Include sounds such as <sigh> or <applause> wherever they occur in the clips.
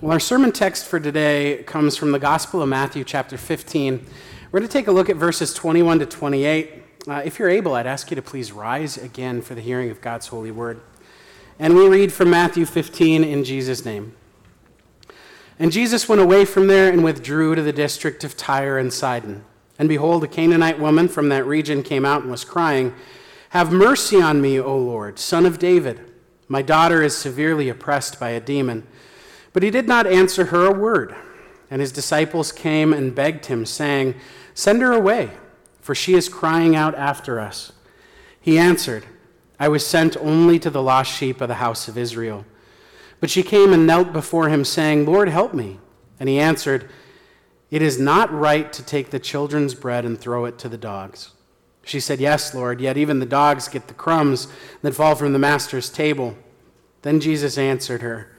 Well, our sermon text for today comes from the Gospel of Matthew, chapter 15. We're going to take a look at verses 21 to 28. Uh, if you're able, I'd ask you to please rise again for the hearing of God's holy word. And we read from Matthew 15 in Jesus' name. And Jesus went away from there and withdrew to the district of Tyre and Sidon. And behold, a Canaanite woman from that region came out and was crying, Have mercy on me, O Lord, son of David. My daughter is severely oppressed by a demon. But he did not answer her a word. And his disciples came and begged him, saying, Send her away, for she is crying out after us. He answered, I was sent only to the lost sheep of the house of Israel. But she came and knelt before him, saying, Lord, help me. And he answered, It is not right to take the children's bread and throw it to the dogs. She said, Yes, Lord, yet even the dogs get the crumbs that fall from the master's table. Then Jesus answered her,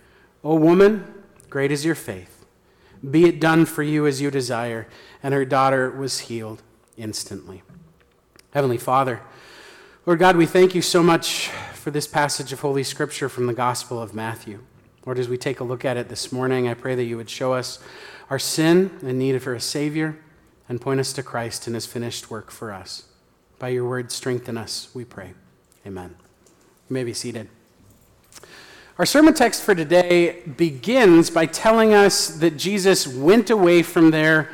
O woman, great is your faith. Be it done for you as you desire. And her daughter was healed instantly. Heavenly Father, Lord God, we thank you so much for this passage of Holy Scripture from the Gospel of Matthew. Lord, as we take a look at it this morning, I pray that you would show us our sin and need for a Savior and point us to Christ and his finished work for us. By your word, strengthen us, we pray. Amen. You may be seated. Our sermon text for today begins by telling us that Jesus went away from there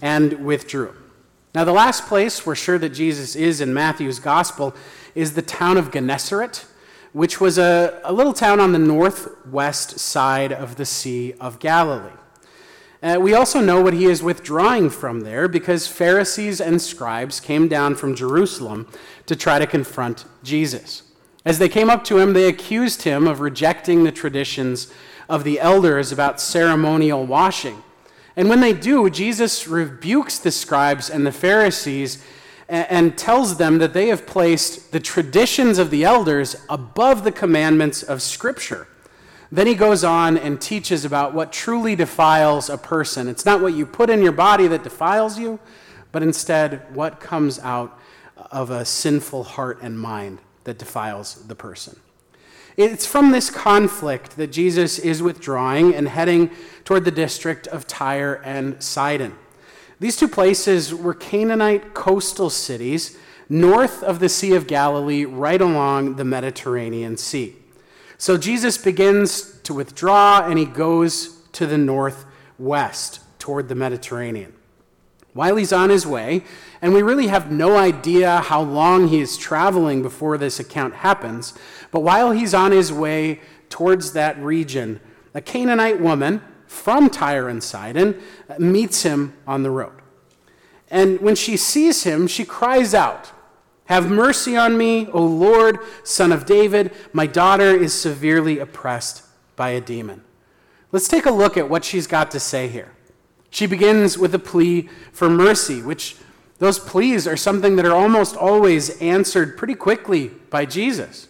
and withdrew. Now, the last place we're sure that Jesus is in Matthew's gospel is the town of Gennesaret, which was a, a little town on the northwest side of the Sea of Galilee. Uh, we also know what he is withdrawing from there because Pharisees and scribes came down from Jerusalem to try to confront Jesus. As they came up to him, they accused him of rejecting the traditions of the elders about ceremonial washing. And when they do, Jesus rebukes the scribes and the Pharisees and tells them that they have placed the traditions of the elders above the commandments of Scripture. Then he goes on and teaches about what truly defiles a person. It's not what you put in your body that defiles you, but instead what comes out of a sinful heart and mind that defiles the person. It's from this conflict that Jesus is withdrawing and heading toward the district of Tyre and Sidon. These two places were Canaanite coastal cities north of the Sea of Galilee, right along the Mediterranean Sea. So Jesus begins to withdraw and he goes to the northwest toward the Mediterranean. While he's on his way, and we really have no idea how long he is traveling before this account happens. But while he's on his way towards that region, a Canaanite woman from Tyre and Sidon meets him on the road. And when she sees him, she cries out, Have mercy on me, O Lord, son of David. My daughter is severely oppressed by a demon. Let's take a look at what she's got to say here. She begins with a plea for mercy, which those pleas are something that are almost always answered pretty quickly by Jesus.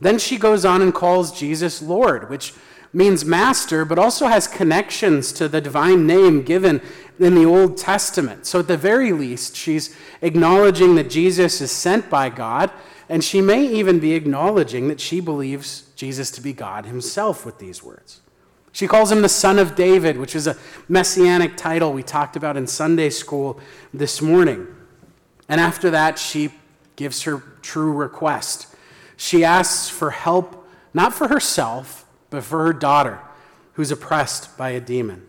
Then she goes on and calls Jesus Lord, which means master, but also has connections to the divine name given in the Old Testament. So, at the very least, she's acknowledging that Jesus is sent by God, and she may even be acknowledging that she believes Jesus to be God himself with these words. She calls him the Son of David, which is a messianic title we talked about in Sunday school this morning. And after that, she gives her true request. She asks for help, not for herself, but for her daughter, who's oppressed by a demon.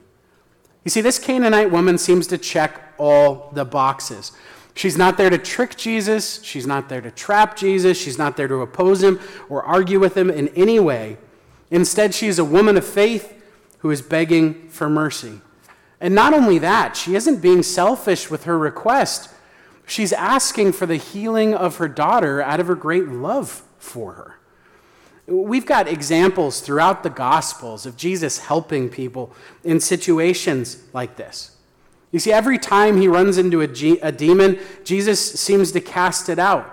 You see, this Canaanite woman seems to check all the boxes. She's not there to trick Jesus. She's not there to trap Jesus. She's not there to oppose him or argue with him in any way. Instead, she is a woman of faith who is begging for mercy. And not only that, she isn't being selfish with her request. She's asking for the healing of her daughter out of her great love for her. We've got examples throughout the Gospels of Jesus helping people in situations like this. You see, every time he runs into a, demon, Jesus seems to cast it out.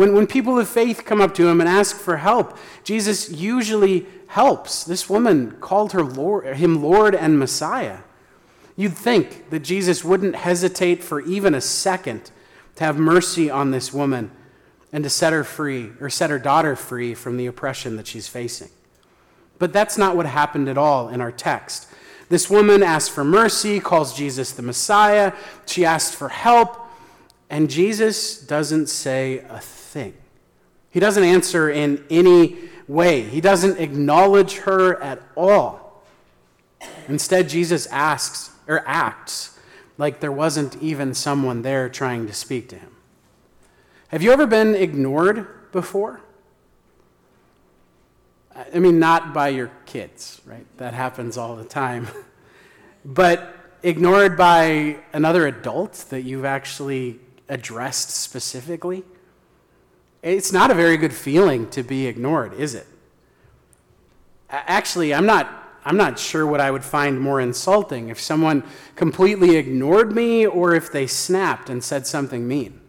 When, when people of faith come up to him and ask for help, Jesus usually helps. This woman called her Lord, him Lord and Messiah. You'd think that Jesus wouldn't hesitate for even a second to have mercy on this woman and to set her free, or set her daughter free from the oppression that she's facing. But that's not what happened at all in our text. This woman asked for mercy, calls Jesus the Messiah. She asked for help, and Jesus doesn't say a thing. He doesn't answer in any way, he doesn't acknowledge her at all. Instead, Jesus asks or acts like there wasn't even someone there trying to speak to him. Have you ever been ignored before? I mean, not by your kids, right? That happens all the time. <laughs> but ignored by another adult that you've actually addressed specifically. It's not a very good feeling to be ignored, is it? Actually, I'm not, I'm not sure what I would find more insulting if someone completely ignored me or if they snapped and said something mean.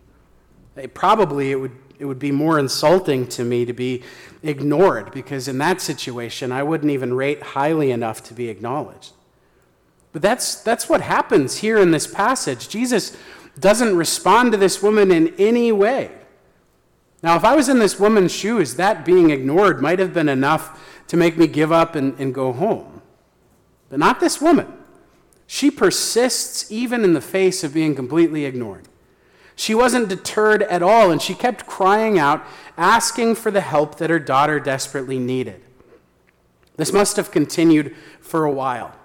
It, probably it would it would be more insulting to me to be ignored because in that situation, I wouldn't even rate highly enough to be acknowledged. But that's, that's what happens here in this passage. Jesus doesn't respond to this woman in any way. Now, if I was in this woman's shoes, that being ignored might have been enough to make me give up and, and go home. But not this woman. She persists even in the face of being completely ignored. She wasn't deterred at all, and she kept crying out, asking for the help that her daughter desperately needed. This must have continued for a while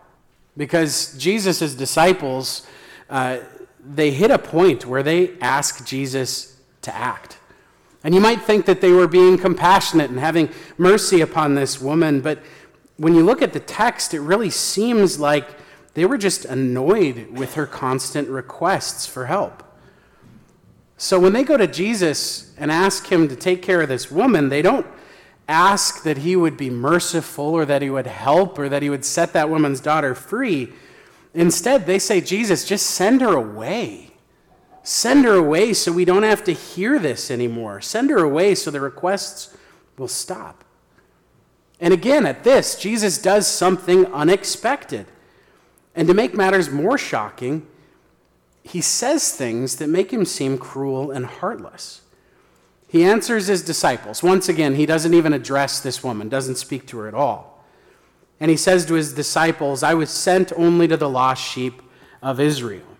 because Jesus' disciples, uh, they hit a point where they ask Jesus to act. And you might think that they were being compassionate and having mercy upon this woman, but when you look at the text, it really seems like they were just annoyed with her constant requests for help. So when they go to Jesus and ask him to take care of this woman, they don't ask that he would be merciful or that he would help or that he would set that woman's daughter free. Instead, they say, Jesus, just send her away. Send her away so we don't have to hear this anymore. Send her away so the requests will stop. And again, at this, Jesus does something unexpected. And to make matters more shocking, he says things that make him seem cruel and heartless. He answers his disciples. Once again, he doesn't even address this woman, doesn't speak to her at all. And he says to his disciples, I was sent only to the lost sheep of Israel.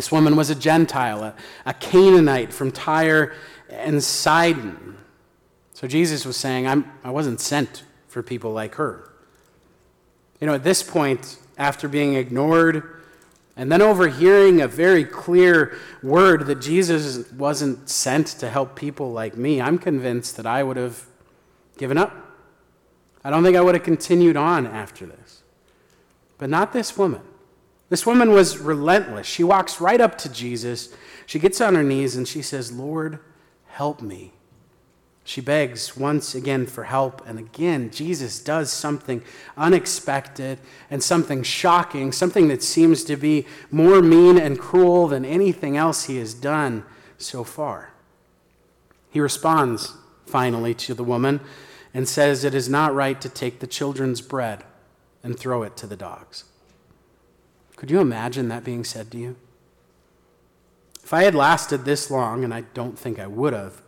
This woman was a Gentile, a, a Canaanite from Tyre and Sidon. So Jesus was saying, I'm, I wasn't sent for people like her. You know, at this point, after being ignored, and then overhearing a very clear word that Jesus wasn't sent to help people like me, I'm convinced that I would have given up. I don't think I would have continued on after this. But not this woman. This woman was relentless. She walks right up to Jesus. She gets on her knees and she says, Lord, help me. She begs once again for help, and again, Jesus does something unexpected and something shocking, something that seems to be more mean and cruel than anything else he has done so far. He responds finally to the woman and says, It is not right to take the children's bread and throw it to the dogs. Could you imagine that being said to you? If I had lasted this long, and I don't think I would have,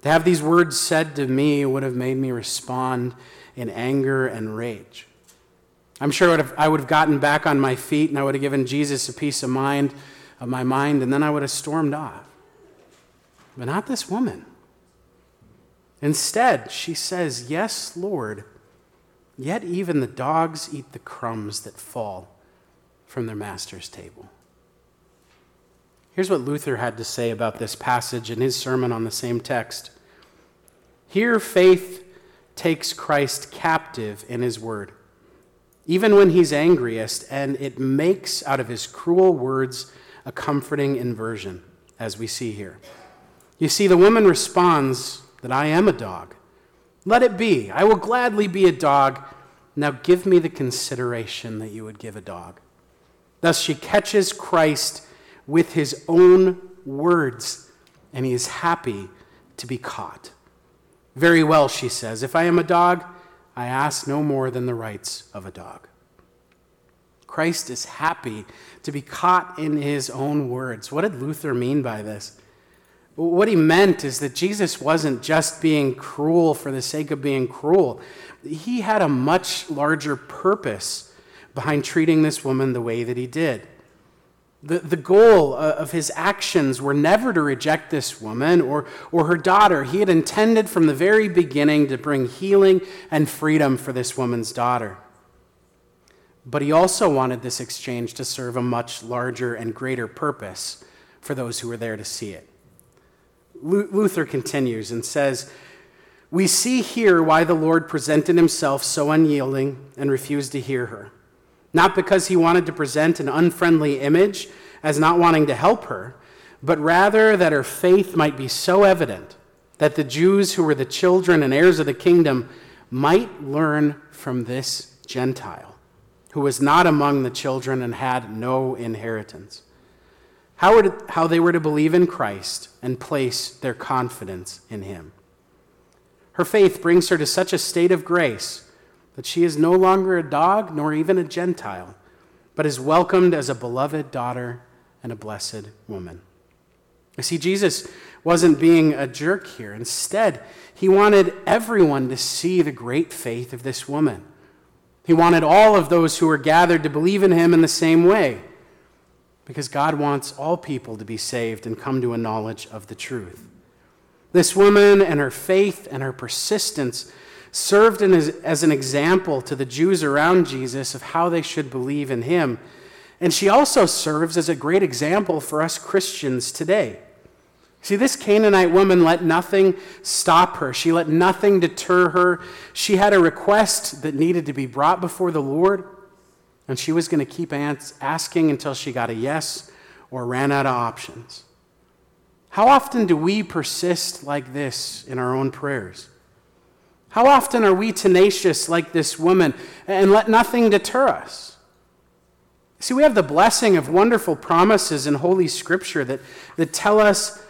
to have these words said to me would have made me respond in anger and rage. I'm sure I would, have, I would have gotten back on my feet and I would have given Jesus a piece of mind of my mind, and then I would have stormed off. But not this woman. Instead, she says, Yes, Lord, yet even the dogs eat the crumbs that fall from their master's table. Here's what Luther had to say about this passage in his sermon on the same text. Here, faith takes Christ captive in his word, even when he's angriest, and it makes out of his cruel words a comforting inversion, as we see here. You see, the woman responds that I am a dog. Let it be. I will gladly be a dog. Now give me the consideration that you would give a dog. Thus, she catches Christ with his own words, and he is happy to be caught. Very well, she says, if I am a dog, I ask no more than the rights of a dog. Christ is happy to be caught in his own words. What did Luther mean by this? What he meant is that Jesus wasn't just being cruel for the sake of being cruel. He had a much larger purpose behind treating this woman the way that he did. The, the goal uh, of his actions were never to reject this woman or, or her daughter. He had intended from the very beginning to bring healing and freedom for this woman's daughter. But he also wanted this exchange to serve a much larger and greater purpose for those who were there to see it. Luther continues and says, We see here why the Lord presented himself so unyielding and refused to hear her. Not because he wanted to present an unfriendly image as not wanting to help her, but rather that her faith might be so evident that the Jews who were the children and heirs of the kingdom might learn from this Gentile, who was not among the children and had no inheritance. How, to, how they were to believe in Christ and place their confidence in him. Her faith brings her to such a state of grace that she is no longer a dog nor even a Gentile, but is welcomed as a beloved daughter and a blessed woman. You see, Jesus wasn't being a jerk here. Instead, he wanted everyone to see the great faith of this woman. He wanted all of those who were gathered to believe in him in the same way, because God wants all people to be saved and come to a knowledge of the truth. This woman and her faith and her persistence served as an example to the Jews around Jesus of how they should believe in him. And she also serves as a great example for us Christians today. See, this Canaanite woman let nothing stop her. She let nothing deter her. She had a request that needed to be brought before the Lord, and she was going to keep asking until she got a yes or ran out of options. How often do we persist like this in our own prayers? How often are we tenacious like this woman and let nothing deter us? See, we have the blessing of wonderful promises in Holy Scripture that, that tell us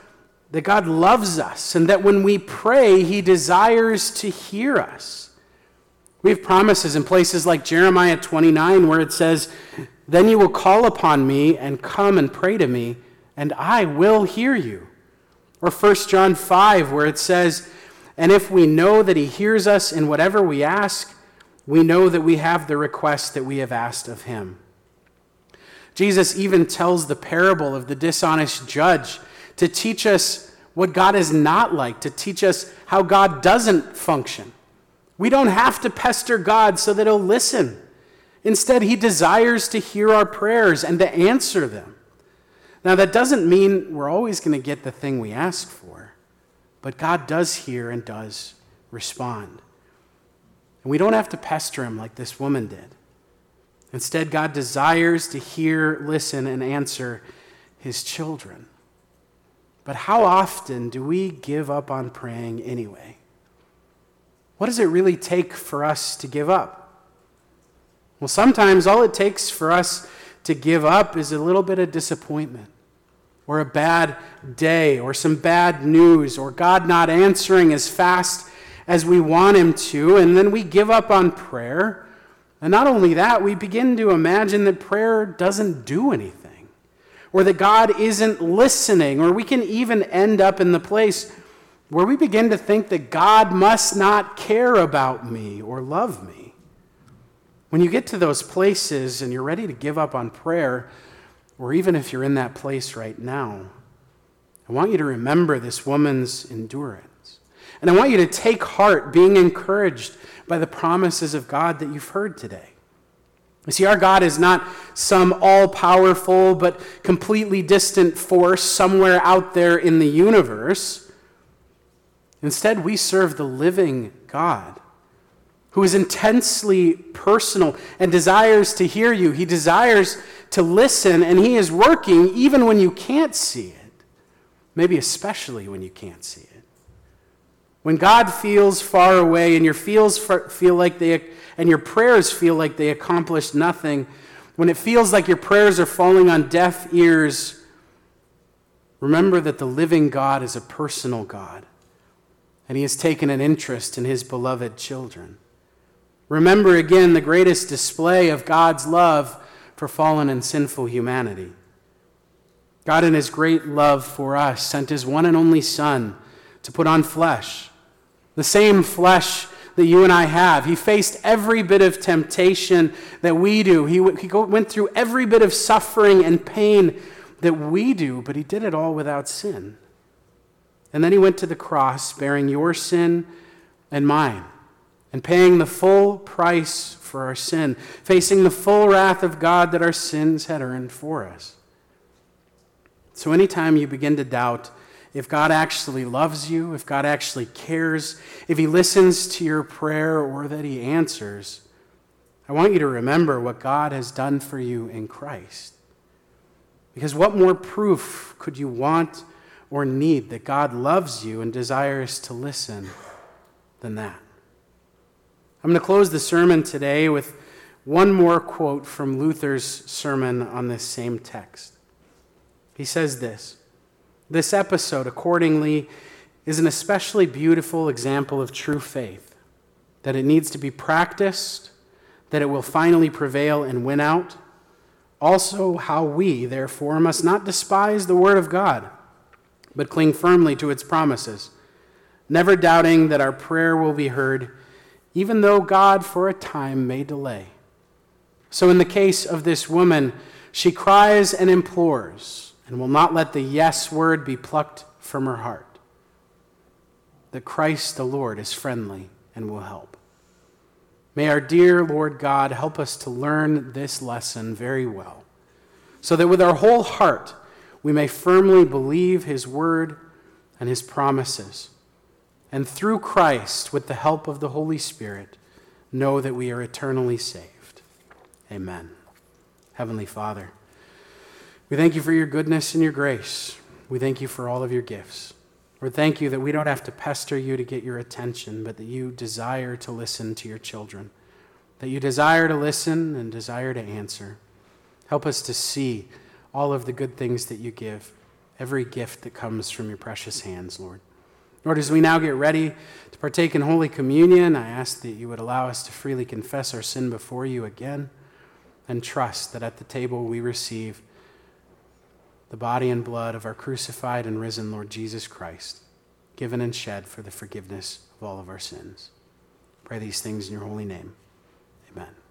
that God loves us and that when we pray, He desires to hear us. We have promises in places like Jeremiah 29 where it says, Then you will call upon me and come and pray to me, and I will hear you. Or 1 John 5 where it says, and if we know that He hears us in whatever we ask, we know that we have the request that we have asked of Him. Jesus even tells the parable of the dishonest judge to teach us what God is not like, to teach us how God doesn't function. We don't have to pester God so that He'll listen. Instead, He desires to hear our prayers and to answer them. Now, that doesn't mean we're always going to get the thing we ask for. But God does hear and does respond. And we don't have to pester him like this woman did. Instead, God desires to hear, listen, and answer his children. But how often do we give up on praying anyway? What does it really take for us to give up? Well, sometimes all it takes for us to give up is a little bit of disappointment or a bad day or some bad news or God not answering as fast as we want Him to, and then we give up on prayer. And not only that, we begin to imagine that prayer doesn't do anything, or that God isn't listening, or we can even end up in the place where we begin to think that God must not care about me or love me. When you get to those places and you're ready to give up on prayer, or even if you're in that place right now, I want you to remember this woman's endurance. And I want you to take heart being encouraged by the promises of God that you've heard today. You see, our God is not some all powerful but completely distant force somewhere out there in the universe. Instead, we serve the living God who is intensely personal and desires to hear you. He desires to listen, and He is working even when you can't see it, maybe especially when you can't see it. When God feels far away and your feels feel like they and your prayers feel like they accomplished nothing, when it feels like your prayers are falling on deaf ears, remember that the living God is a personal God, and He has taken an interest in His beloved children. Remember again the greatest display of God's love for fallen and sinful humanity. God, in his great love for us, sent his one and only Son to put on flesh, the same flesh that you and I have. He faced every bit of temptation that we do. He, he went through every bit of suffering and pain that we do, but he did it all without sin. And then he went to the cross, bearing your sin and mine, and paying the full price for our sin, facing the full wrath of God that our sins had earned for us. So, anytime you begin to doubt if God actually loves you, if God actually cares, if He listens to your prayer or that He answers, I want you to remember what God has done for you in Christ. Because what more proof could you want or need that God loves you and desires to listen than that? I'm going to close the sermon today with one more quote from Luther's sermon on this same text. He says this This episode, accordingly, is an especially beautiful example of true faith, that it needs to be practiced, that it will finally prevail and win out also, how we, therefore, must not despise the Word of God, but cling firmly to its promises, never doubting that our prayer will be heard, even though God for a time may delay. So, in the case of this woman, she cries and implores, and will not let the yes word be plucked from her heart. That Christ the Lord is friendly and will help. May our dear Lord God help us to learn this lesson very well, so that with our whole heart we may firmly believe His word and His promises, and through Christ, with the help of the Holy Spirit, know that we are eternally saved. Amen. Heavenly Father, we thank you for your goodness and your grace. We thank you for all of your gifts. Lord, thank you that we don't have to pester you to get your attention, but that you desire to listen to your children, that you desire to listen and desire to answer. Help us to see all of the good things that you give, every gift that comes from your precious hands, Lord. Lord, as we now get ready to partake in Holy Communion, I ask that you would allow us to freely confess our sin before you again and trust that at the table we receive the body and blood of our crucified and risen Lord Jesus Christ, given and shed for the forgiveness of all of our sins. Pray these things in your holy name. Amen.